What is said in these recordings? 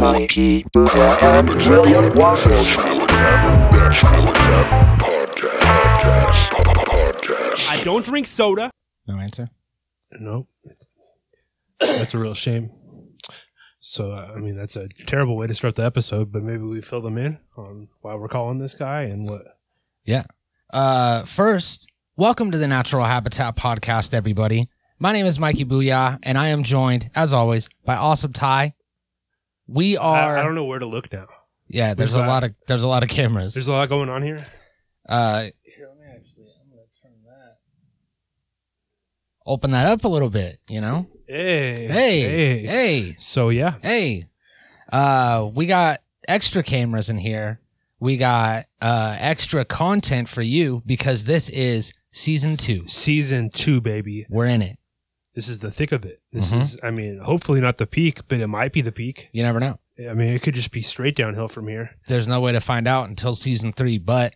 Mikey, Buddha, and William Waffles. I don't drink soda. No answer. No, that's a real shame. So uh, I mean, that's a terrible way to start the episode. But maybe we fill them in on why we're calling this guy and what. Yeah. Uh, first, welcome to the Natural Habitat Podcast, everybody. My name is Mikey Booyah, and I am joined, as always, by Awesome Ty. We are. I, I don't know where to look now. Yeah, there's a We've lot of there's a lot of cameras. There's a lot going on here. Uh, here, let me actually. I'm gonna turn that. Open that up a little bit. You know. Hey, Hey, hey. hey, So yeah, hey. Uh, we got extra cameras in here. We got uh extra content for you because this is season two. season two, baby. We're in it. This is the thick of it. This Mhm. is, I mean, hopefully not the peak, but it might be the peak. You never know. I mean, it could just be straight downhill from here. There's no way to find out until season three. But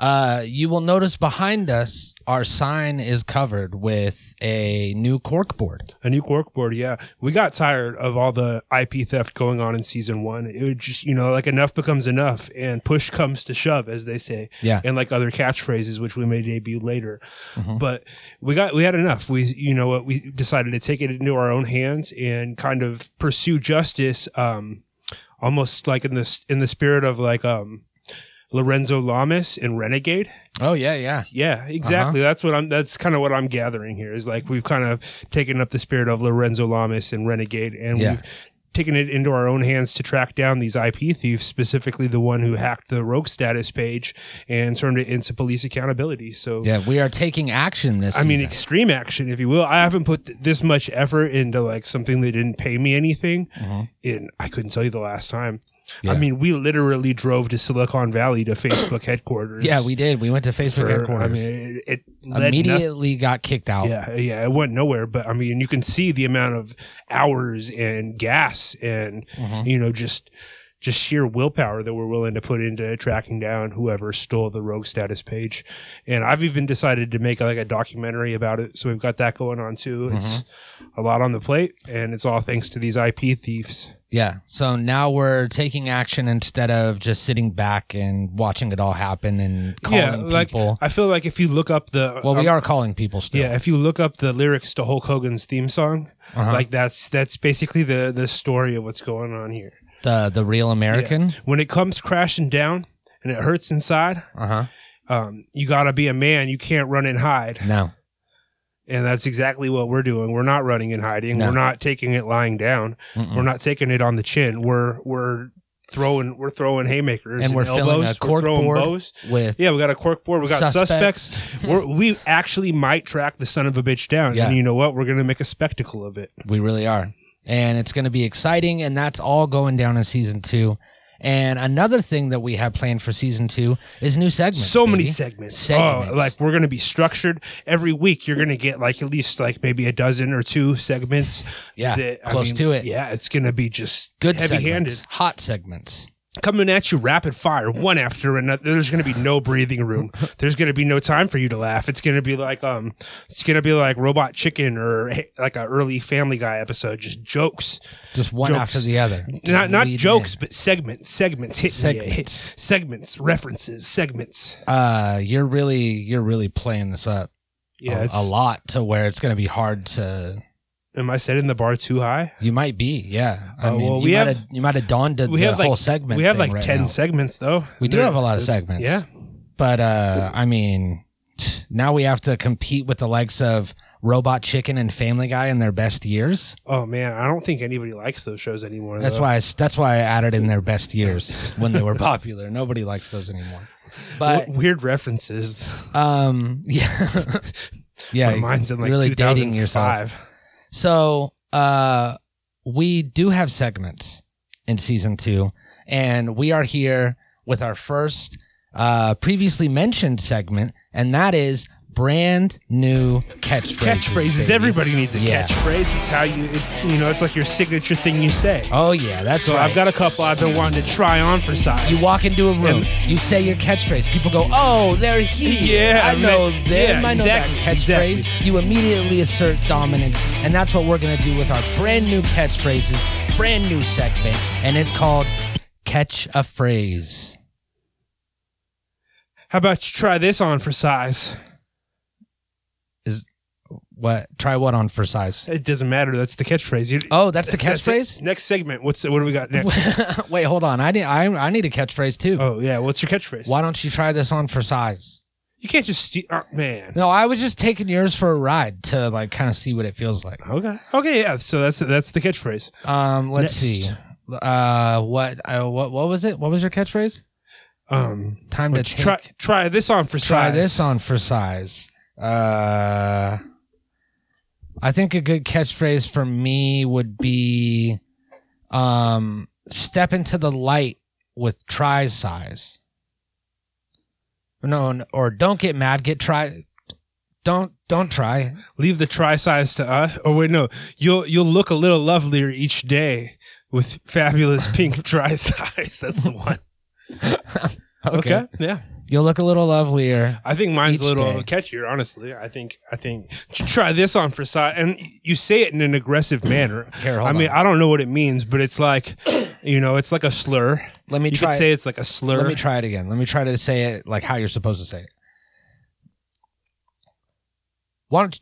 uh, you will notice behind us, our sign is covered with a new cork board. A new cork board, yeah. We got tired of all the IP theft going on in season one. It would just, you know, like enough becomes enough, and push comes to shove, as they say. Yeah. And like other catchphrases, which we may debut later. Mhm. But we got, we had enough. We, you know what, we decided to take it into our own hands and kind of pursue justice, um, almost like in this, in the spirit of like, um, Lorenzo Lamas in Renegade. Oh yeah, yeah. Yeah, uh-huh. exactly. That's what I'm. That's kind of what I'm gathering here. Is like we've kind of taken up the spirit of Lorenzo Lamas and Renegade, and Yeah. we've taken it into our own hands to track down these IP thieves, specifically the one who hacked the rogue status page and turned it into police accountability. So. Yeah, we are taking action this I mean, extreme action, if you will. I haven't put th- this much effort into like something that didn't pay me anything. Mm-hmm. In I couldn't tell you the last time. Yeah. I mean, we literally drove to Silicon Valley to Facebook headquarters. yeah, we did. We went to Facebook for- headquarters. I mean, it, it Immediately got kicked out. yeah, yeah, it went nowhere. But I mean, you can see the amount of hours and gas and Mhm. you know just just sheer willpower that we're willing to put into tracking down whoever stole the rogue status page. And I've even decided to make like a documentary about it. So we've got that going on too. It's a lot on the plate, and it's all thanks to these IP thieves. Yeah. So now we're taking action instead of just sitting back and watching it all happen and calling yeah, like people. I feel like if you look up the well, we um, are calling people still. Yeah, if you look up the lyrics to Hulk Hogan's theme song, Uh-huh. like that's that's basically the the story of what's going on here. the the real American. When it comes crashing down and it hurts inside, Uh huh. um, you got to be a man. You can't run and hide, No. And that's exactly what we're doing. We're not running and hiding. No. We're not taking it lying down. Mm-mm. We're not taking it on the chin. We're we're throwing we're throwing haymakers And we're filling elbows. a cork board bows. with Yeah, we got a cork board. We got Suspects. suspects. we're, we actually might track the son of a bitch down. Yeah. And you know what? We're gonna make a spectacle of it. We really are. And it's going to be exciting. And that's all going down in season two. And another thing that we have planned for season two is new segments. so many segments. Segments. Oh, like we're gonna be structured every week. You're gonna get like at least like maybe a dozen or two segments. Yeah, that- I close mean, to it. Yeah, it's gonna be just Good heavy handed. segments. Hot segments. Coming at you rapid fire, one after another. There's gonna be no breathing room. There's gonna be no time for you to laugh. It's gonna be like um, it's gonna be like Robot Chicken or like an early Family Guy episode. Just jokes, Just one Jokes. after the other. Just not not jokes, in. but segments, segments, hit me, hit- Segments. segments, references, segments. Uh, you're really, you're really playing this up Yeah, a, a lot to where it's going to be hard to. Am I setting the bar too high? You might be, yeah. I Uh, mean, well, you we might have- have, you might have dawned to we the have like whole segment. We have thing like right ten now. segments though. We do They're- have a lot of segments. Yeah, but uh, I mean, now we have to compete with the likes of Robot Chicken and Family Guy in their best years. Oh man, I don't think anybody likes those shows anymore. That's though. why I, that's why I added in their best years when they were popular. Nobody likes those anymore. But W- weird references. um, yeah, yeah, My mind's in like really dating yourself. 2005. So, uh, we do have segments in season two, and we are here with our first, uh, previously mentioned segment, and that is brand new catchphrases. Catchphrases. baby. Everybody needs a Yeah. catchphrase. It's how you, it, you know, it's like your signature thing you say. Oh yeah, that's so right. I've got a couple I've been wanting to try on for size. You walk into a room, And- you say your catchphrase. People go, "Oh, they're here." Yeah, I know man. them. Yeah, I know exactly, that catchphrase. exactly. You immediately assert dominance, and that's what we're gonna do with our brand new catchphrases, brand new segment, and it's called "Catch a Phrase." How about you try this on for size? What? Try what on for size? It doesn't matter. That's the catchphrase. You, Oh, that's the catchphrase. Next segment. What's what do we got next? Wait, hold on. I need. I, I need a catchphrase too. oh yeah. What's your catchphrase? Why don't you try this on for size? You can't just steal. Oh, man. No, I was just taking yours for a ride to like kind of see what it feels like. Okay. Okay. Yeah. So that's that's the catchphrase. Um, let's Next. see. Uh, what? Uh, what? What was it? What was your catchphrase? Um. Time to let's take, try try this on for try size. Try this on for size. Uh, I think a good catchphrase for me would be, um, step into the light with try size. No, or don't get mad. Get try. Don't don't try. Leave the try size to us. Or wait, no. You'll you'll look a little lovelier each day with fabulous pink try size. That's the one. Okay. Yeah. You'll look a little lovelier. I think mine's a little day. catchier, honestly. I think I think try this on for size, and you say it in an aggressive manner. Here, I mean, on. I don't know what it means, but it's like, you know, it's like a slur. Let me You try. could say it's like a slur. Let me try it again. Let me try to say it like how you're supposed to say it. Why don't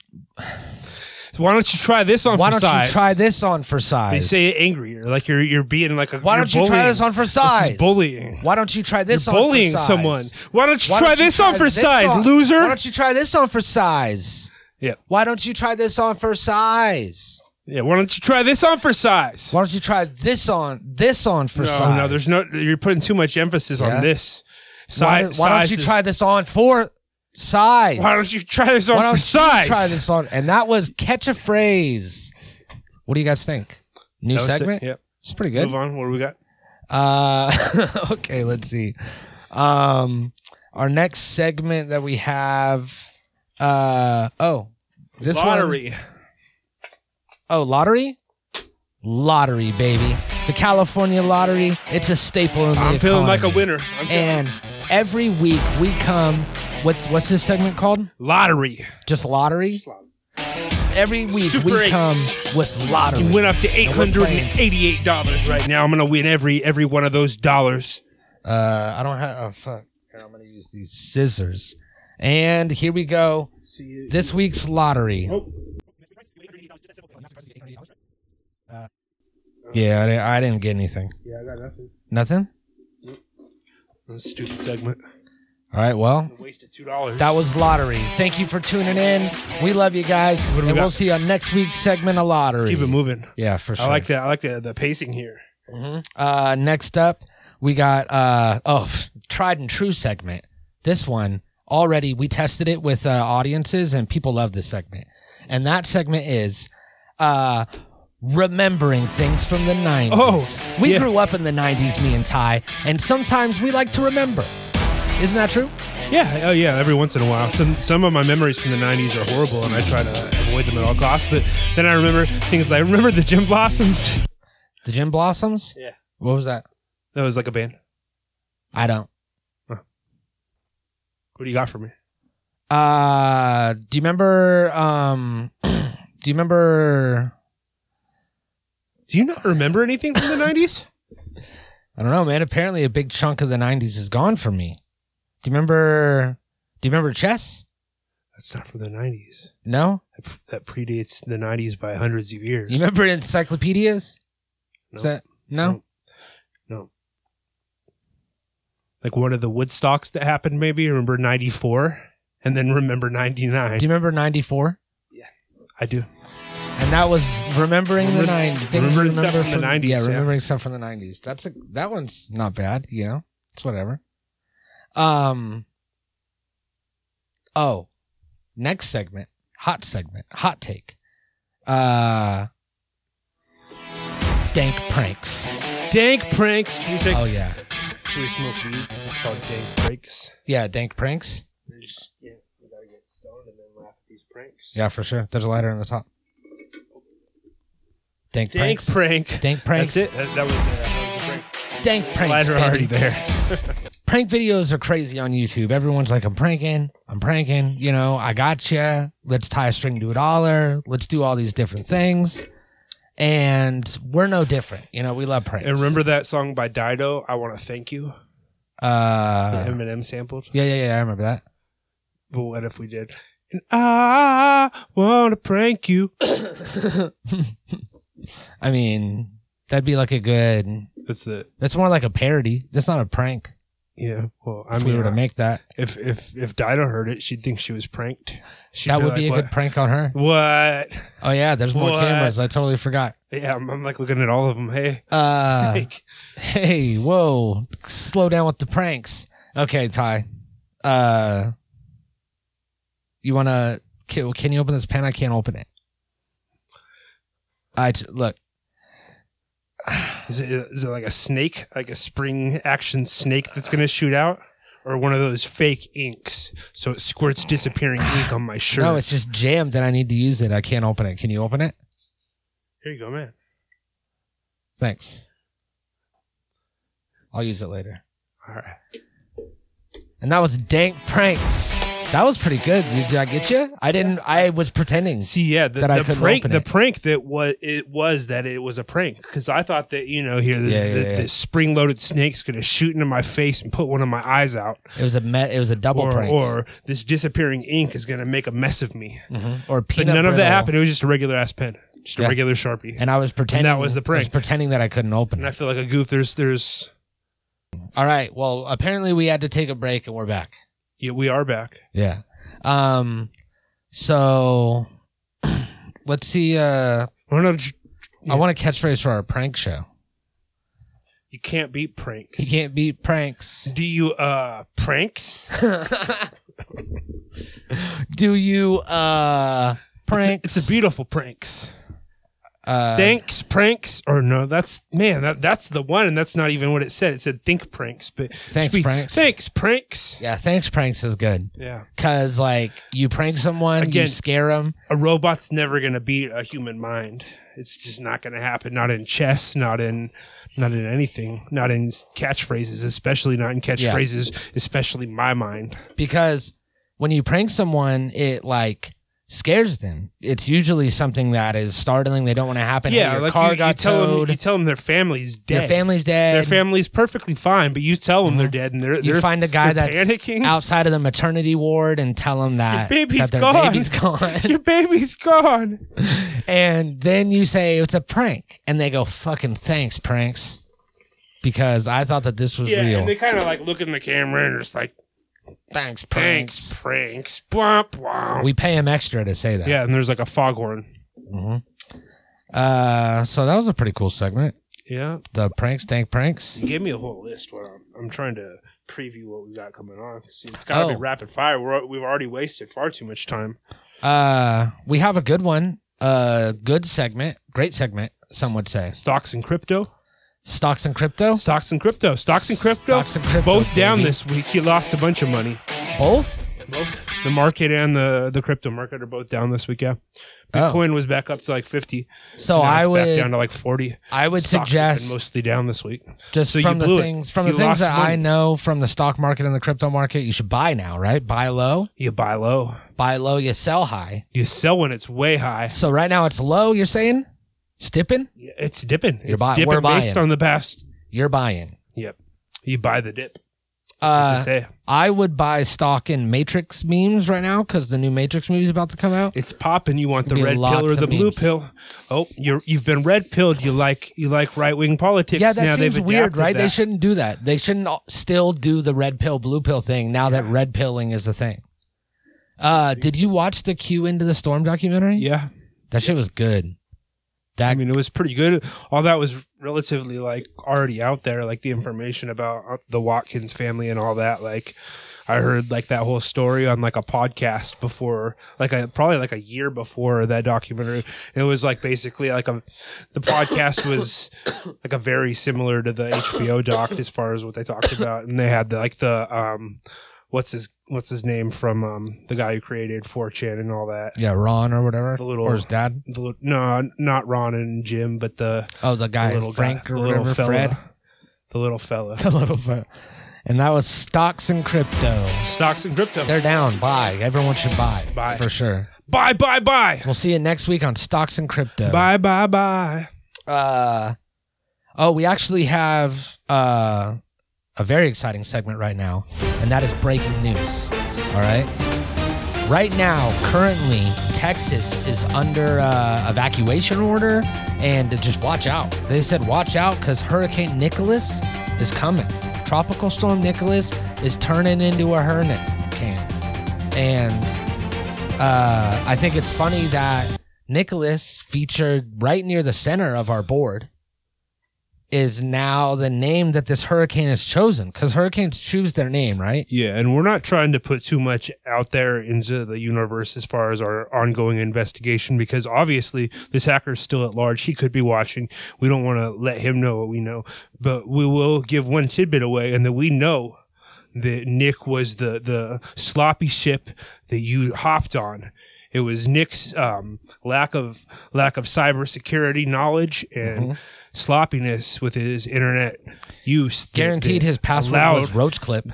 Why don't you try this on for size? Why for don't size? you try this on for size? They say it angrier, like you're you're being like a. Why don't you try this on for size? This is bullying. Why don't you try this You're on bullying for size? Bullying someone. Why don't you Why try don't you this on for this size, on- loser? Why don't you try this on for size? Yeah. Why don't you try this on for size? Yeah, why don't you try this on for size? Why don't you try this on this on for no, size? no, no, there's no. You're putting too much emphasis Yeah? on this. Why, Size. don't- why don't you is- try this on for size? Why don't you try this on Why don't for you try this on? And that was catch a phrase. What do you guys think? New That was it. segment. Yep. It's pretty good. Move on. What do we got? Uh, okay, let's see. Um, our next segment that we have. Uh oh, this one- Lottery. Oh, lottery. Lottery, baby. The California lottery. It's a staple in the I'm feeling like a winner. I'm feeling And every week we come. What's what's this segment called? lottery. Just lottery. Every week Super we eight. come with lottery. You went up to eight we're hundred playing- and eighty-eight dollars right now. I'm gonna win every every one of those dollars. Uh, I don't have. Oh, fuck. Here, I'm gonna use these scissors. And here we go. This week's lottery. Uh, yeah, I didn't, I didn't get anything. Yeah, I got nothing. Nothing. That's a stupid segment. All right. Well, Wasted two dollars. that was lottery. Thank you for tuning in. We love you guys, do we and got? we'll see you on next week's segment of lottery. Keep it moving. Yeah, for sure. I like that. I like the the pacing here. Uh, next up, we got uh oh tried and true segment. This one already we tested it with uh, audiences and people love this segment. And that segment is uh remembering things from the 90s. Oh, we yeah. grew up in the 90s me and Ty, and sometimes we like to remember. Isn't that true? Yeah, oh yeah. Every once in a while, some some of my memories from the '90s are horrible, and I try to avoid them at all costs. But then I remember things like remember the Gin Blossoms. The Gin Blossoms? Yeah. What was that? That was like a band. I don't. What do you got for me? Uh do you remember um do you remember Do you not remember anything from the '90s? I don't know, man. Apparently, a big chunk of the '90s is gone from me. Do you remember? Do you remember chess? That's not from the '90s. No. That, that predates the '90s by hundreds of years. You remember encyclopedias? No. Is that no? No. no. Like one of the Woodstocks that happened, maybe remember '94, and then remember '99. Do you remember '94? Yeah. I do. And that was remembering the '90s. Remembering stuff remember from the 90s, Yeah, yeah. remembering stuff from the '90s. That's a that one's not bad. You know, it's whatever. Um. Oh, next segment, hot segment, hot take. Uh, dank pranks. Dank pranks. Should we take? Oh yeah, Should we smoke weed? 'Cause It's called dank pranks. yeah, dank pranks. Yeah, we gotta get stoned and then laugh at these pranks. Yeah, for sure. There's a lighter on the top. Dank, Dank pranks. prank. Dank pranks. That's it. That, that was the, that was prank. Dank pranks. Lighter baby. already there. Prank videos are crazy on YouTube. Everyone's like, I'm pranking. I'm pranking. You know, I got you. Let's tie a string to a dollar. Let's do all these different things. And we're no different. You know, we love pranks. And remember that song by Dido? I want to thank you. Uh, The Eminem sampled. yeah, yeah, yeah. I remember that. But what if we did? And I want to prank you. I mean, that'd be like a good. That's the That's more like a parody. That's not a prank. yeah. Well, I If we mean, were to make that, if if if Dido heard it, she'd think she was pranked. She'd that would like, be a what? good prank on her. What? Oh yeah, there's more What? cameras. I totally forgot. Yeah, I'm, I'm like looking at all of them. Hey, Uh, like, hey, whoa, slow down with the pranks. Okay, Ty. Uh, you wanna? Can, can you open this pen? I can't open it. I j- look. is it is it like a snake, like a spring action snake that's gonna shoot out, or one of those fake inks so it squirts disappearing ink on my shirt? No, it's just jammed, and I need to use it. I can't open it. Can you open it? Here you go, man. Thanks. I'll use it later. All right. And that was dank pranks. That was pretty good. Did I get you? I didn't. I was pretending. See, yeah, the, That I the couldn't prank, open the it. prank that was it was that it was a prank because I thought that you know here this, Yeah, yeah, the, yeah. this spring-loaded snake's gonna shoot into my face and put one of my eyes out, It was a met. It was a double or prank. or this disappearing ink is gonna make a mess of me. Mhm. Or But peanut. none of that brittle. happened. It was just a regular ass pen, just a Yeah. regular sharpie. And I was pretending that was the I was prank. pretending that I couldn't open And I it. feel like a goof. There's there's All right. Well, apparently we had to take a break, and we're back. Yeah, we are back. Yeah. Um. So let's see. Uh, know. j- I want a catchphrase for our prank show. You can't beat pranks. You can't beat pranks. Do you uh pranks? Do you uh It's a, pranks? it's a beautiful pranks. Uh, Thanks pranks or no? That's man. That that's the one, and that's not even what it said. It said think pranks, but Thanks, be, pranks. Thanks pranks. Yeah, thanks pranks is good Yeah, because like you prank someone, you scare them. a robot's never gonna beat a human mind. It's just not gonna happen. Not in chess. Not in. Not in anything. Not in catchphrases. Especially not in catchphrases. Especially my mind. because when you prank someone, it like scares them. It's usually something that is startling. They don't want to happen. Hey, Yeah, your like car you, you got tell towed. them. You tell them their family's dead. Their family's dead. Their family's perfectly fine, but you tell them they're mm-hmm. dead, and they're you they're, find a guy that's panicking. outside of the maternity ward and tell them that, Your baby's that their gone. baby's gone. Your baby's gone. and then you say it's a prank, and they go, "Fucking thanks, pranks," because I thought that this was Yeah, real. and they kind of like look in the camera and just like, thanks, "Thanks, pranks. pranks." Bwomp, bwomp. We pay him extra to say that. yeah, and there's like a foghorn. hmm Uh, so that was a pretty cool segment. Yeah, The pranks, dank pranks. you gave me a whole list. Where I'm, I'm trying to preview what we got coming on. See, it's got to Oh. be rapid fire. We're, we've already wasted far too much time. Uh, we have a good one. Uh, good segment, great segment. Some would say Stocks and crypto. Stocks and crypto. Stocks and crypto. Stocks and crypto. Stocks and crypto, Both down this week. You lost a bunch of money. Both. Both the market and the the crypto market are both down this week. Yeah, Oh. Bitcoin was back up to like fifty. So Now I would, down to like forty. I would Stocks suggest mostly down this week. just so from the things from the things lost that I know from the stock market and the crypto market, you should buy now, right? Buy low, You buy low, buy low, you sell high. you sell when it's way high. So right now it's low. You're saying, it's dipping. It's dipping. You're it's buy- dipping we're based buying. on the past. You're buying. Yep, you buy the dip. Uh, say I would buy stock in Matrix memes right now because the new Matrix movie is about to come out. it's popping. You want the red pill or the blue memes. pill? Oh, you're you've been red pilled. You like you like right wing politics. Yeah, that now seems weird, right? They shouldn't do that. They shouldn't still do the red pill, blue pill thing now that red pilling is a thing. Uh, did you watch the Q into the Storm documentary? Yeah, That shit was good. That I mean, it was pretty good. All that was relatively like already out there, like the information about uh, the Watkins family and all that. Like, I heard like that whole story on like a podcast before, like a probably like a year before that documentary. It was like basically like a the podcast was like a very similar to the HBO doc as far as what they talked about, and they had the, like the um what's his what's his name from um the guy who created 4chan and all that. Yeah, Ron or whatever. The little- or his dad. The, no, not Ron and Jim, but the, Oh, the the guy, little Frank guy, or the little whatever, fella, Fred. the little fella. The little fella. And that was stocks and crypto. Stocks and crypto. They're down. Buy. Everyone should buy. Buy. For sure. Bye, bye, bye, We'll see you next week on stocks and crypto. bye, bye, bye. Uh, oh, we actually have uh, a very exciting segment right now, and that is breaking news. All right. Right now, currently, Texas is under uh, evacuation order, and just watch out. They said watch out because Hurricane Nicholas is coming. Tropical Storm Nicholas is turning into a hurricane, and uh, I think it's funny that Nicholas, featured right near the center of our board, is now the name that this hurricane has chosen because hurricanes choose their name, right? Yeah, and we're not trying to put too much out there into the universe as far as our ongoing investigation because obviously this hacker's still at large. He could be watching. We don't want to let him know what we know, but we will give one tidbit away and that we know that Nick was the the sloppy ship that you hopped on. It was Nick's um, lack of lack of cybersecurity knowledge and sloppiness with his internet use. Guaranteed his password allowed- was Roach Clip.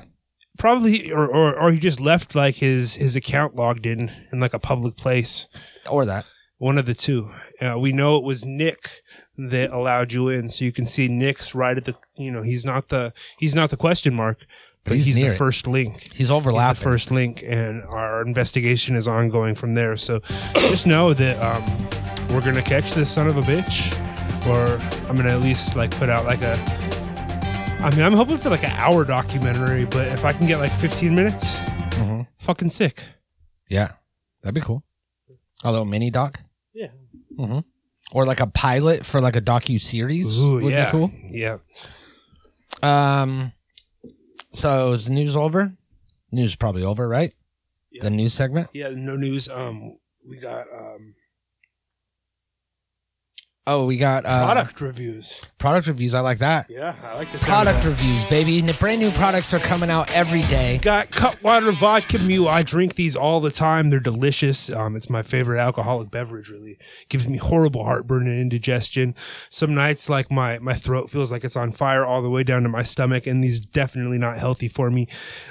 probably or, or or he just left like his his account logged in in like a public place Or that. one of the two uh, we know it was nick that allowed you in so you can see nick's right at the you know he's not the he's not the question mark but, he's he's, the it. first link He's He's the first link and our investigation is ongoing from there so just know that um we're gonna catch this son of a bitch or i'm gonna at least like put out like a I mean, I'm hoping for like an hour documentary, but if I can get like 15 minutes, Mhm. fucking sick. Yeah, that'd be cool. A little mini doc. Yeah. Mm-hmm. Or like a pilot for like a docu series Ooh, would yeah. be cool. Yeah. Um, so is the news over? News probably over, right? Yeah. The news segment. Yeah. No news. Um, we got um Oh, we got uh, product reviews. product reviews. I like that. Yeah, I like the of Product reviews, baby. N- Brand new products are coming out every day. Got Cutwater Vodka Mule. I drink these all the time. They're delicious. Um, it's my favorite alcoholic beverage. Really gives me horrible heartburn and indigestion. Some nights, like my my throat feels like it's on fire all the way down to my stomach, and these definitely not healthy for me.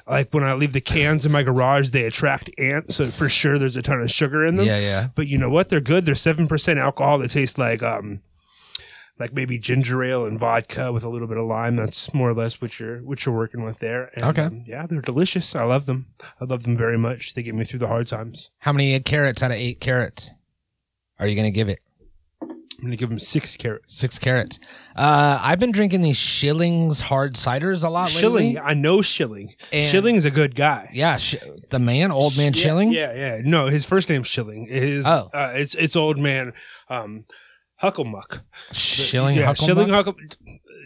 Like when I leave the cans in my garage, they attract ants, so for sure there's a ton of sugar in them. Yeah, yeah. But you know what? They're good. They're seven percent alcohol. They taste like um, like maybe ginger ale and vodka with a little bit of lime. That's more or less what you're what you're working with there. And, Okay. um, yeah, they're delicious. I love them. I love them very much. They get me through the hard times. How many carrots out of eight carrots are you gonna give it? I'm gonna give them six carrots. Six carrots. Uh, I've been drinking these Schillings hard ciders a lot Schilling, lately. I know Schilling. And- Schilling's a good guy. Yeah, sh- the man, old man Schilling. Yeah, yeah. No, his first name's Schilling. His Oh. uh, it's it's old man um Hucklemuck. Schilling, yeah, Hucklemuck? Schilling Huckle.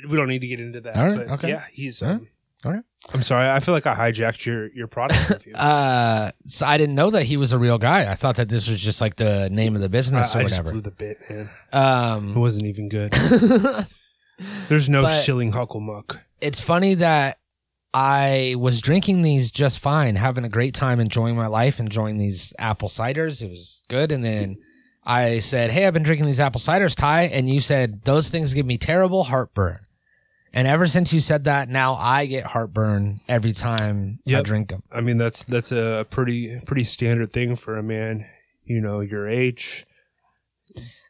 We don't need to get into that. All right, but okay. Yeah, he's. All right, Um, all right. I'm sorry. I feel like I hijacked your your product. Uh, so I didn't know that he was a real guy. I thought that this was just like the name of the business I, or I whatever. blew the bit, man. It Um, wasn't even good. There's no Schilling Hucklemuck. it's funny that I was drinking these just fine, having a great time, enjoying my life, enjoying these apple ciders. It was good. And then I said, Hey, I've been drinking these apple ciders, Ty. And you said, Those things give me terrible heartburn. And ever since you said that, now I get heartburn every time I drink them. I mean, that's that's a pretty pretty standard thing for a man, you know, your age.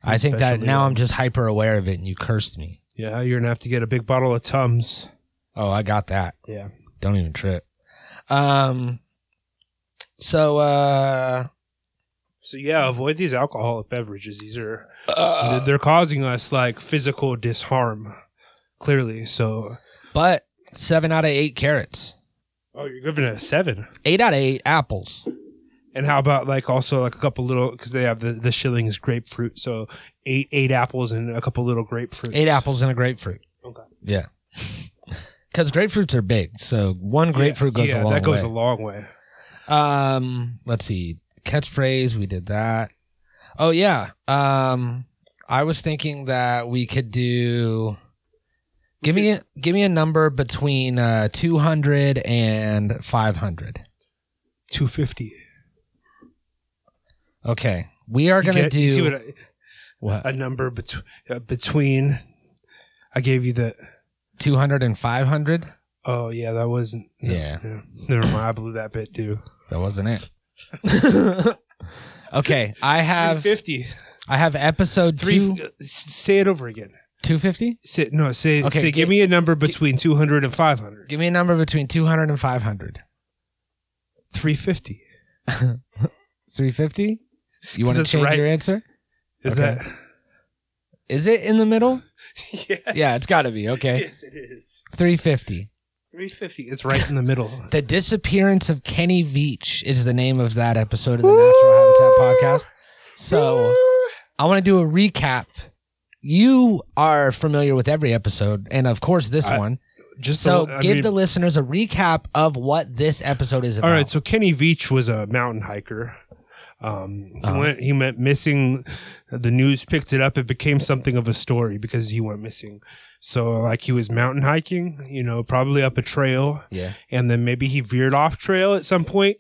I think that now um, I'm just hyper aware of it and you cursed me. Yeah, you're gonna have to get a big bottle of Tums. Oh, I got that. Yeah. Don't even trip. Um, so, uh, So yeah, avoid these alcoholic beverages. These are they're- they're causing us like physical disharm. Clearly. So but seven out of eight carrots. oh, you're giving it a seven. Eight out of eight apples. And how about like also like a couple little because they have the the schillings grapefruit. So eight eight apples and a couple little grapefruits. Eight apples and a grapefruit. Okay. Yeah. Because grapefruits are big, so one grapefruit goes yeah, a long that goes way. a long way. um, let's see. Catchphrase, we did that. Oh yeah. Um, I was thinking that we could do Give me a, give me a number between uh, 200 and 500. Two fifty. Okay. We are going to do see what I, what? a number between uh, between. I gave you the. 200 and 500? Oh yeah, that wasn't. no, Yeah. no. Never mind. I blew that bit too. That wasn't it. okay, I have fifty. I have episode Three. two, say it over again. 250. Say, no, say, Okay, say gi- give me a number between 200 and 500. Give me a number between 200 and 500. 350. 350? You want to That's change right. your answer? Is Okay. Is it in the middle? that? yes. Yeah, it's got to be. Okay. Yes, it is. 350. 350. It's right in the middle. The Disappearance of Kenny Veach is the name of that episode of the Natural Habitat podcast. So I want to do a recap. You are familiar with every episode, and of course this I- one. Just So I give mean- the listeners a recap of what this episode is about. All right, so Kenny Veach was a mountain hiker. Um, he Uh-huh. went. He went missing. The news picked it up. It became something of a story because he went missing. So, like, he was mountain hiking. You know, probably up a trail, yeah. and then maybe he veered off trail at some point.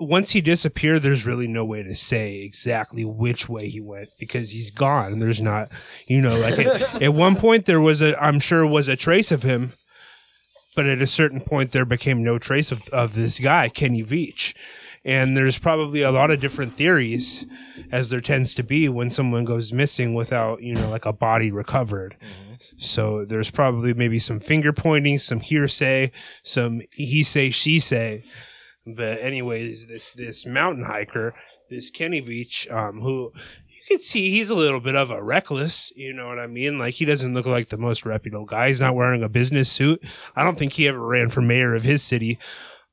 Once he disappeared, there's really no way to say exactly which way he went because he's gone. There's not, you know, like at, at one point there was a, I'm sure was a trace of him, but at a certain point there became no trace of, of this guy, Kenny Veach. And there's probably a lot of different theories, as there tends to be when someone goes missing without, you know, like a body recovered. So there's probably maybe some finger pointing, some hearsay, some he say, she say. But anyways, this this mountain hiker, this Kenny Veach, um, who you can see he's a little bit of a reckless, you know what I mean? Like he doesn't look like the most reputable guy. He's not wearing a business suit. I don't think he ever ran for mayor of his city.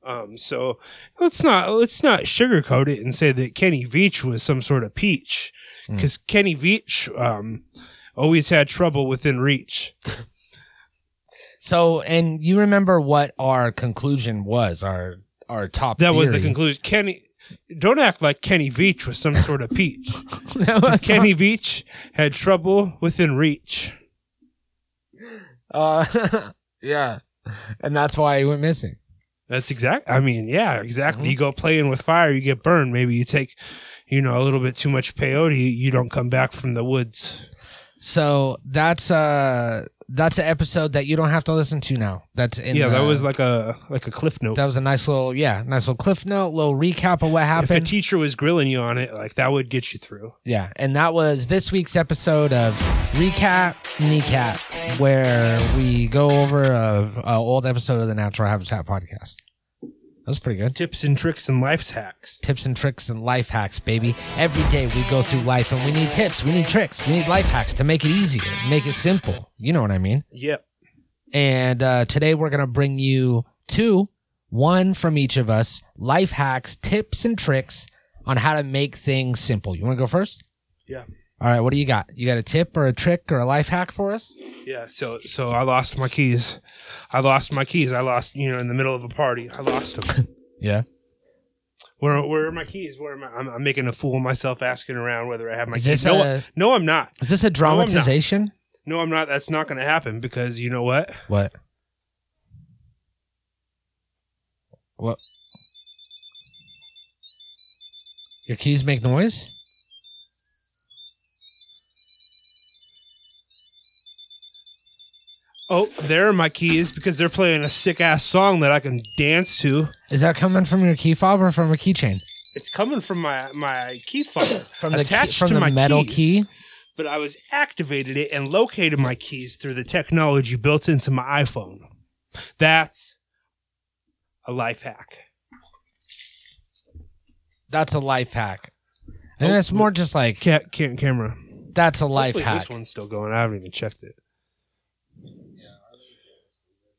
Um, so let's not let's not sugarcoat it and say that Kenny Veach was some sort of peach, because Kenny Veach um, always had trouble within reach. So, and you remember what our conclusion was? Our our top. That was the conclusion. Kenny, don't act like Kenny Veach was some sort of peach. 'Cause Kenny Veach had trouble within reach. Uh, yeah, and that's why he went missing. That's exact. I mean, yeah, exactly. You go playing with fire, you get burned. Maybe you take, you know, a little bit too much peyote, you don't come back from the woods. So that's uh that's an episode that you don't have to listen to now. That's in yeah, that was like a like a cliff note. that was a nice little yeah nice little cliff note, little recap of what happened. if a teacher was grilling you on it, like that would get you through. yeah, and that was this week's episode of recap kneecap, where we go over a, a old episode of the Natural Habitat podcast. That was pretty good. Tips and tricks and life hacks. tips and tricks and life hacks, baby. Every day we go through life and we need tips, we need tricks, we need life hacks to make it easier, make it simple. You know what I mean? Yep. And uh, today we're going to bring you two, one from each of us, life hacks, tips, and tricks on how to make things simple. You want to go first? Yeah. All right. What do you got? You got a tip or a trick or a life hack for us? Yeah, so so I lost my keys. I lost my keys. I lost, you know, in the middle of a party. I lost them. Yeah. where where are my keys? Where am I? I'm, I'm making a fool of myself asking around whether I have my Is keys. No, a- no, I'm not. Is this a I'm not. dramatization? No, I'm not. That's not going to happen because you know what? What? What? Your keys make noise? Oh, there are my keys because they're playing a sick ass song that I can dance to. Is that coming from your key fob or from a keychain? It's coming from my my key fob From the key, attached from to the my metal keys. key? But I was activated it and located my keys through the technology built into my iPhone. That's a life hack. That's a life hack. And Oh, it's more just like ca- camera. that's a life Hopefully hack. This one's still going. I haven't even checked it.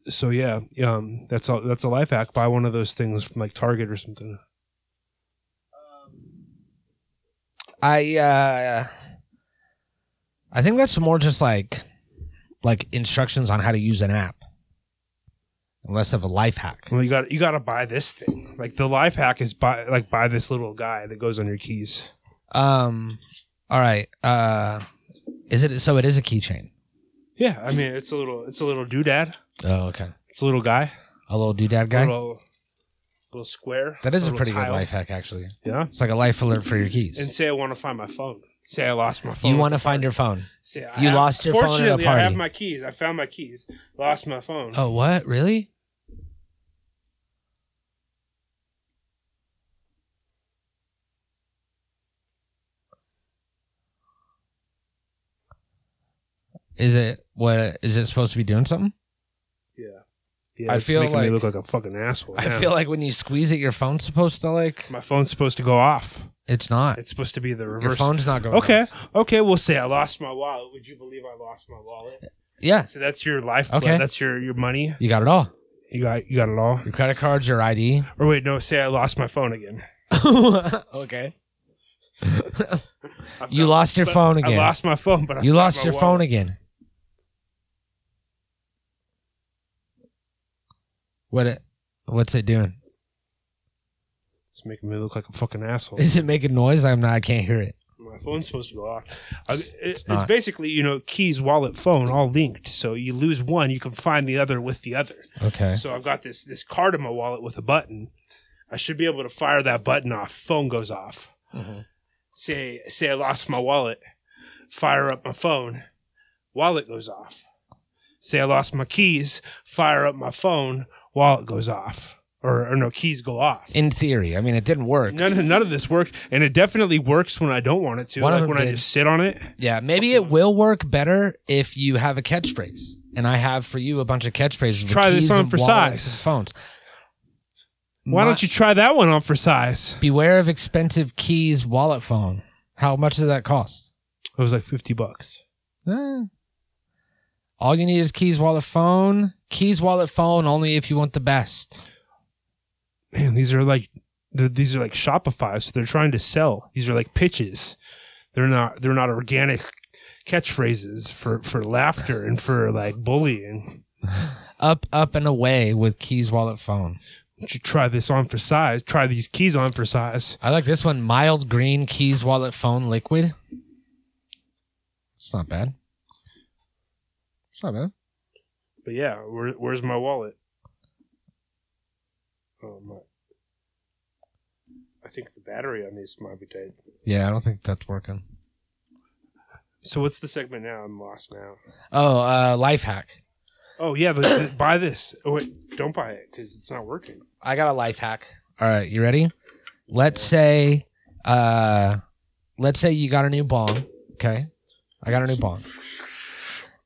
So yeah, um, that's all. That's a life hack. Buy one of those things from like Target or something. I uh I think that's more just like like instructions on how to use an app. Less of a life hack. Well, you got you got to buy this thing. Like the life hack is buy like buy this little guy that goes on your keys. Um all right. Uh is it so it is a keychain. Yeah, I mean it's a little it's a little doodad. Oh, okay. It's a little guy. A little doodad guy. Little little square. that is a little pretty good life hack, actually. Yeah. It's like a life alert for your keys. And say I want to find my phone. Say I lost my phone. you want to find your phone. Say I you have- lost your phone at a Fortunately, I have my keys. I found my keys. Lost my phone. Oh, what? Really? Is it what is it supposed to be doing something? Yeah. I it's feel making me like- look like a fucking asshole. I now. feel like when you squeeze it, your phone's supposed to like. my phone's supposed to go off. It's not. It's supposed to be the Your reverse. phone's not going. Okay, off. okay. We'll say I lost my wallet. Would you believe I lost my wallet? Yeah, So that's your life. Okay. That's your your money. you got it all. You got you got it all. Your credit cards, your ID. Or wait, no. Say I lost my phone again. okay. You lost your but phone again. I lost my phone, but I You lost your phone again. What? It, what's it doing? It's making me look like a fucking asshole. Is it making noise? I'm not. I can't hear it. My phone's supposed to go off. I- it- it's not. basically, you know, keys, wallet, phone, all linked. So you lose one, you can find the other with the other. Okay. So I've got this this card in my wallet with a button. I should be able to fire that button off. Phone goes off. Mhm. Say say I lost my wallet. Fire up my phone. Wallet goes off. Say I lost my keys. Fire up my phone. Wallet goes off. Or, or no, keys go off. In theory, I mean, it didn't work. None of none of this work, and it definitely works when I don't want it to. One of like them when I did. just sit on it. Yeah, maybe it will work better if you have a catchphrase. And I have for you a bunch of catchphrases. with Try this keys on and for wallets size. and Phones. Why don't you try that one on for size? beware of expensive keys wallet phone? How much does that cost? It was like fifty bucks. Eh. All you need is keys wallet phone. Keys wallet phone only if you want the best. Man, these are like these are like Shopify, so they're trying to sell. These are like pitches. They're not they're not organic catchphrases for for laughter and for like bullying. Up, up, and away with keys wallet phone. Don't you try this on for size? Try these keys on for size. I like this one. Mild green keys wallet phone liquid. It's not bad. It's not bad. But yeah, where, where's my wallet? Oh my! I think the battery on these might be dead. Yeah, I don't think that's working. So what's the segment now? I'm lost now. Oh, uh, life hack. Oh yeah, but th- buy this. Oh wait, don't buy it because it's not working. I got a life hack. All right, you ready? Let's say, uh, let's say you got a new bong. Okay, I got a new bong,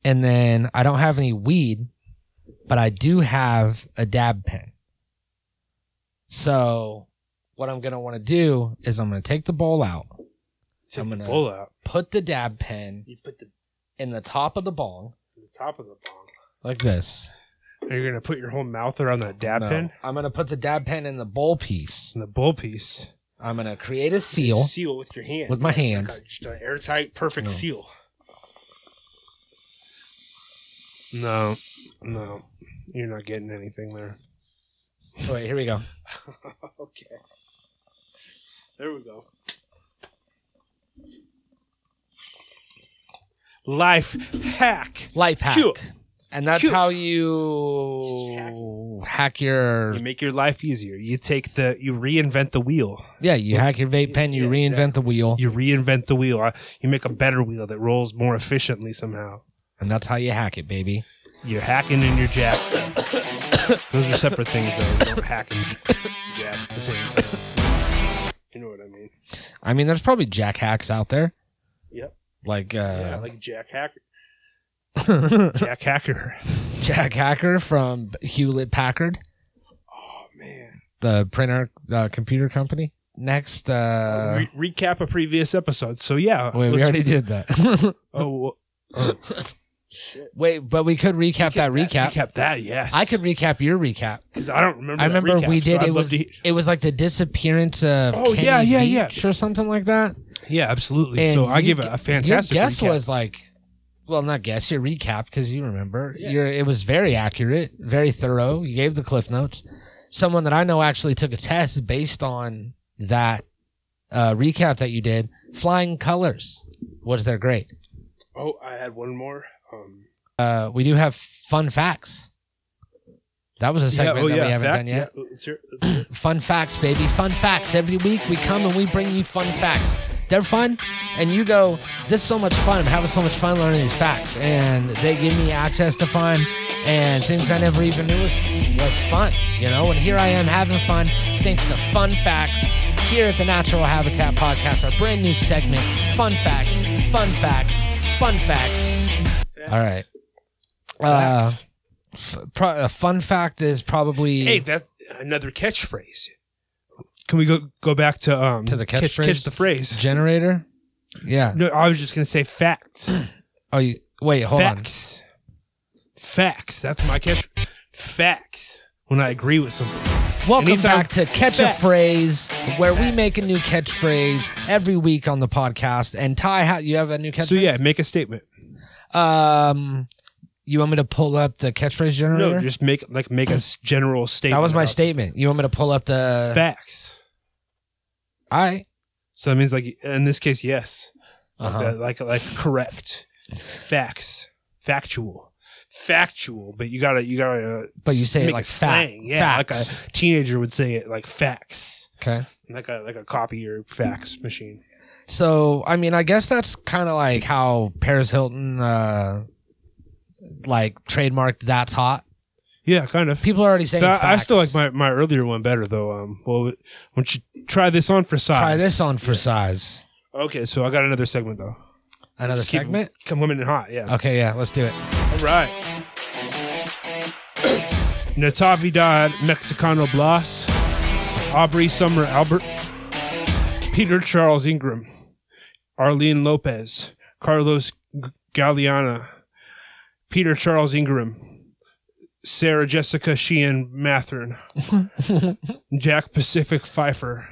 and then I don't have any weed, but I do have a dab pen. So, what I'm gonna want to do is I'm gonna take the bowl out, Take I'm bowl out. put the dab pen You put the, in the top of the bong the top of the bong. like this. Are you gonna put your whole mouth around that dab No. pen I'm gonna put the dab pen in the bowl piece. and the bowl piece? I'm gonna create a seal. Seal with your hand. With my hand. Just an airtight, perfect No. seal. No, no, you're not getting anything there. Wait, here we go. okay. There we go. Life hack. Life hack. Cute. And that's Cute. how you hack your You make your life easier. You take the, you reinvent the wheel. yeah, you hack your vape pen, you Yeah, reinvent exactly. the wheel, You reinvent the wheel. Uh, You make a better wheel that rolls more efficiently somehow. And that's how you hack it, baby. You're hacking and you're jack. Those are separate things, though. You don't hack and j- jab at the same time. You know what I mean? I mean, there's probably jack hacks out there, Yep. like Yeah, uh, like Jack Hacker. Jack Hacker. Jack Hacker from Hewlett Packard, Oh man. the printer uh, computer company. Next, uh, Re- recap a previous episode. So yeah. wait, we let's- already did that. Oh. oh. Shit. wait, but we could recap that recap. Recap that. Yes. I could recap your recap. because I don't remember. I that remember recap, we did. I'd it was it was like the disappearance of Oh, Kenny yeah, yeah, yeah. Or something like that. yeah, absolutely. And so I give a fantastic. Your guess recap. was like, well, not guess, your recap because you remember. Yeah. Your it was very accurate, very thorough. You gave the cliff notes. Someone that I know actually took a test based on that uh, recap that you did. Flying Colors was their grade. Oh, I had one more. Um, uh, we do have fun facts. That was a segment oh, that yeah, we haven't fact- done yet. yeah, let's hear- let's hear. Fun facts, baby. Fun facts. Every week we come and we bring you fun facts. They're fun, and you go, "This is so much fun. I'm having so much fun learning these facts." And they give me access to fun and things I never even knew was, was fun. You know, and here I am having fun thanks to Fun Facts here at the Natural Habitat Podcast, our brand new segment, Fun Facts, Fun Facts, Fun Facts. All right. Uh, f- pro- a fun fact is probably hey, that another catchphrase. Can we go go back to um To the catch, catchphrase? catch the phrase? generator. Yeah. No, I was just gonna say facts. Oh, you, wait, hold on. facts. Facts. That's my catch. Facts. When I agree with something. Welcome Anytime- back to Catch a Facts. Phrase, where we make a new catchphrase every week on the podcast. And Ty, how, you have a new catchphrase? So yeah, make a statement. Um, you want me to pull up the catchphrase generator? No, just make like make a s- general statement. that was my about statement. You want me to pull up the? Facts. All right. So that means like in this case, yes. Like, Uh-huh. that, like like correct. Facts. Factual. Factual. But you gotta you gotta. Uh, But you say it make like fact- slang. Yeah, facts. like a teenager would say it like facts, Okay. like a like a copy or fax machine. So, I mean, I guess that's kind of like how Paris Hilton, uh, like trademarked "That's hot." Yeah, kind of. People are already saying. But I I still like my, my earlier one better though. Um, well, why don't you try this on for size? Try this on for size. Okay, so I got another segment though. Another Keep 'em- segment. Come women in hot. Yeah. Okay, yeah, let's do it. All right. Natividad Mexicano Blas, Aubrey Summer Albert, Peter Charles Ingram, Arlene Lopez, Carlos G- Galeana, Peter Charles Ingram, Sarah Jessica Sheehan Mathern, Jack Pacific Pfeiffer,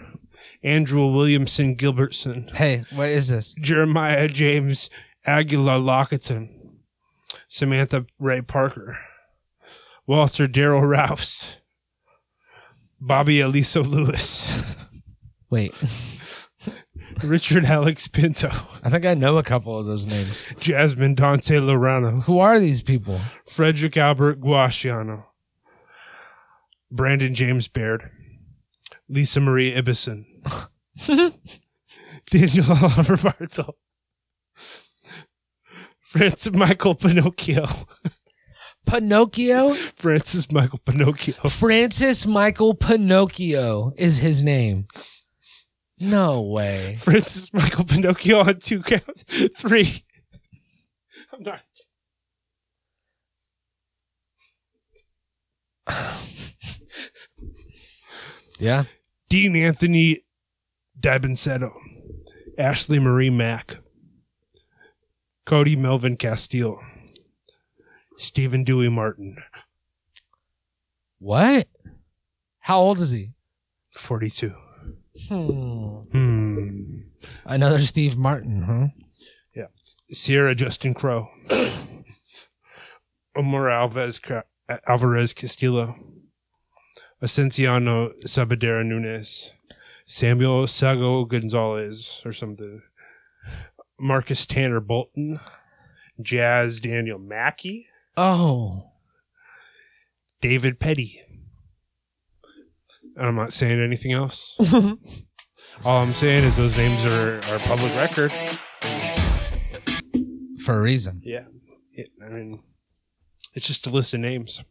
Andrew Williamson Gilbertson, Hey, what is this? Jeremiah James Aguilar Lockton, Samantha Ray Parker, Walter Daryl Rouse, Bobby Aliso Lewis, Wait, Richard Alex Pinto, I think I know a couple of those names. Jasmine Dante Lorano, Who are these people? Frederick Albert Guasciano, Brandon James Baird, Lisa Marie Ibison, Daniel Oliver Bartel, Francis Michael Pinocchio, Pinocchio? Francis Michael Pinocchio, Francis Michael Pinocchio is his name. No way. Francis Michael Pinocchio on two counts, three. I'm not. Yeah. Dean Anthony Dabinsetto, Ashley Marie Mack, Cody Melvin Castile, Stephen Dewey Martin, What? How old is he? 42. Hmm. Hmm. Another Steve Martin, huh? Yeah. Sierra Justin Crow, Omar Ca- Alvarez Castillo, Asenciano Sabadera Nunez, Samuel Sago Gonzalez or something, Marcus Tanner Bolton, Jazz Daniel Mackey, Oh. David Petty. And I'm not saying anything else. All I'm saying is those names are, are public record. For a reason. Yeah. It, I mean, it's just a list of names.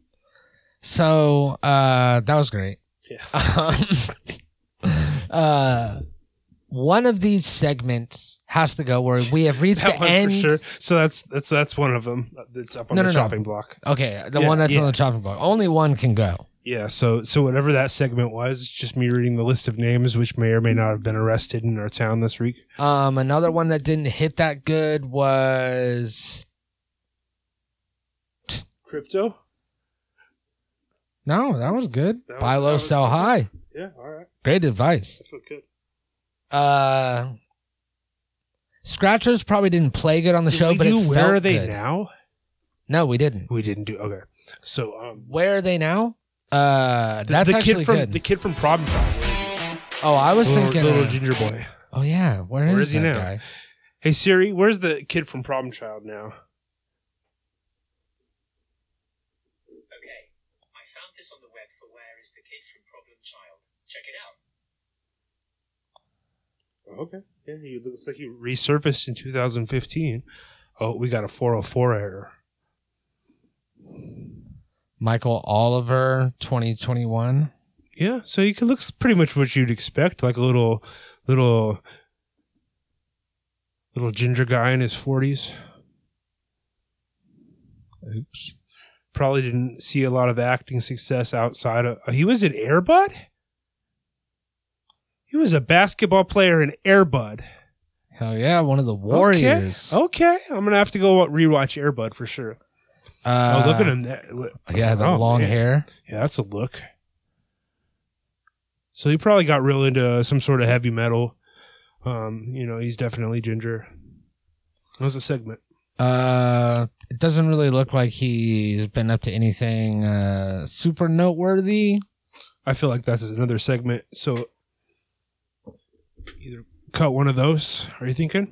So, uh, that was great. Yeah. uh, one of these segments has to go where we have reached that the one end. for sure. So that's that's that's one of them. That's up on No, the no, no. chopping block. Okay, the Yeah, one that's yeah. on the chopping block. Only one can go. Yeah. So so whatever that segment was, just me reading the list of names which may or may not have been arrested in our town this week. Um, another one that didn't hit that good was Crypto. no, that was good. That was- Buy low, was sell good. high. Yeah. All right. Great advice. That's what good. Uh, Scratchers probably didn't play good on the Did show, we but do it where felt are they good. now? No, we didn't. We didn't do. Okay. So um, Where are they now? Uh, that's the actually kid from good. the kid from Problem Child, oh, I was little, thinking. little uh, ginger boy. oh yeah, where is, Where is he that now? guy? Hey Siri, where's the kid from Problem Child now? Okay, I found this on the web for Where is the Kid from Problem Child. Check it out. Oh, okay, yeah, he looks like he resurfaced in 2015. Oh, we got a 404 error. Michael Oliver, 2021. Yeah, so he looks pretty much what you'd expect, like a little, little, little ginger guy in his 40s. Oops. Probably didn't see a lot of acting success outside of. He was in Airbud. He was a basketball player in Airbud. Hell yeah, one of the Warriors. Okay, okay. I'm gonna have to go rewatch Airbud for sure. Uh, oh, look at him! Yeah, the Oh, long man. hair. Yeah, that's a look. So he probably got real into some sort of heavy metal. Um, you know, he's definitely ginger. That was a segment. Uh, it doesn't really look like he's been up to anything uh, super noteworthy. I feel like that's another segment. So either cut one of those. Are you thinking?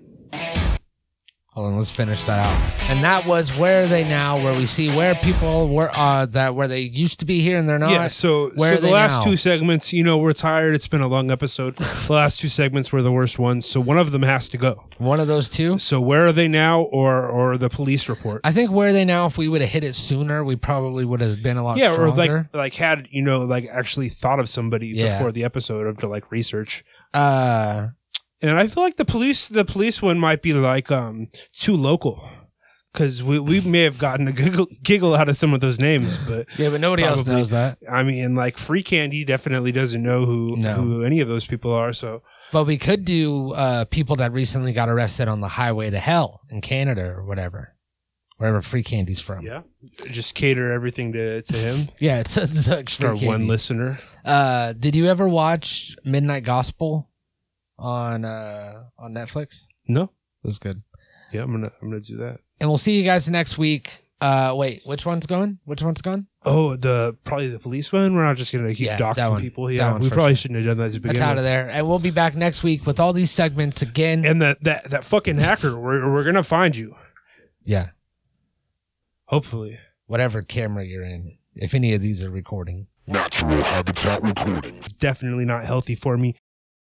Hold on, let's finish that out. And that was where are they now, where we see where people were uh, that where they used to be here and they're not. yeah. So where so the last now? two segments, you know, we're tired. It's been a long episode. the last two segments were the worst ones. So one of them has to go. One of those two. So where are they now, or or the police report? I think where are they now? If we would have hit it sooner, we probably would have been a lot yeah, or like like had you know like actually thought of somebody Yeah. before the episode of to like research. uh, And I feel like the police the police one might be like um too local because we we may have gotten a giggle, giggle out of some of those names, but yeah, but nobody else knows that. I mean like Free Candy definitely doesn't know who No. who any of those people are. So But we could do uh, people that recently got arrested on the highway to hell in Canada or whatever, wherever Free Candy's from. yeah, just cater everything to to him yeah, it's, it's like for one listener. Uh, did you ever watch Midnight Gospel on uh, on Netflix? No, It was good. yeah, I'm gonna I'm gonna do that. And we'll see you guys next week. Uh, wait, which one's going? Which one's going? Oh, the probably the police one. We're not just gonna keep Yeah, that doxing one. people. That Yeah, one we for probably sure. shouldn't have done that to begin That's out with. of there. And we'll be back next week with all these segments again. And that that that fucking hacker, we're we're gonna find you. yeah, Hopefully. whatever camera you're in, if any of these are recording. Natural Habitat Recordings. Definitely not healthy for me.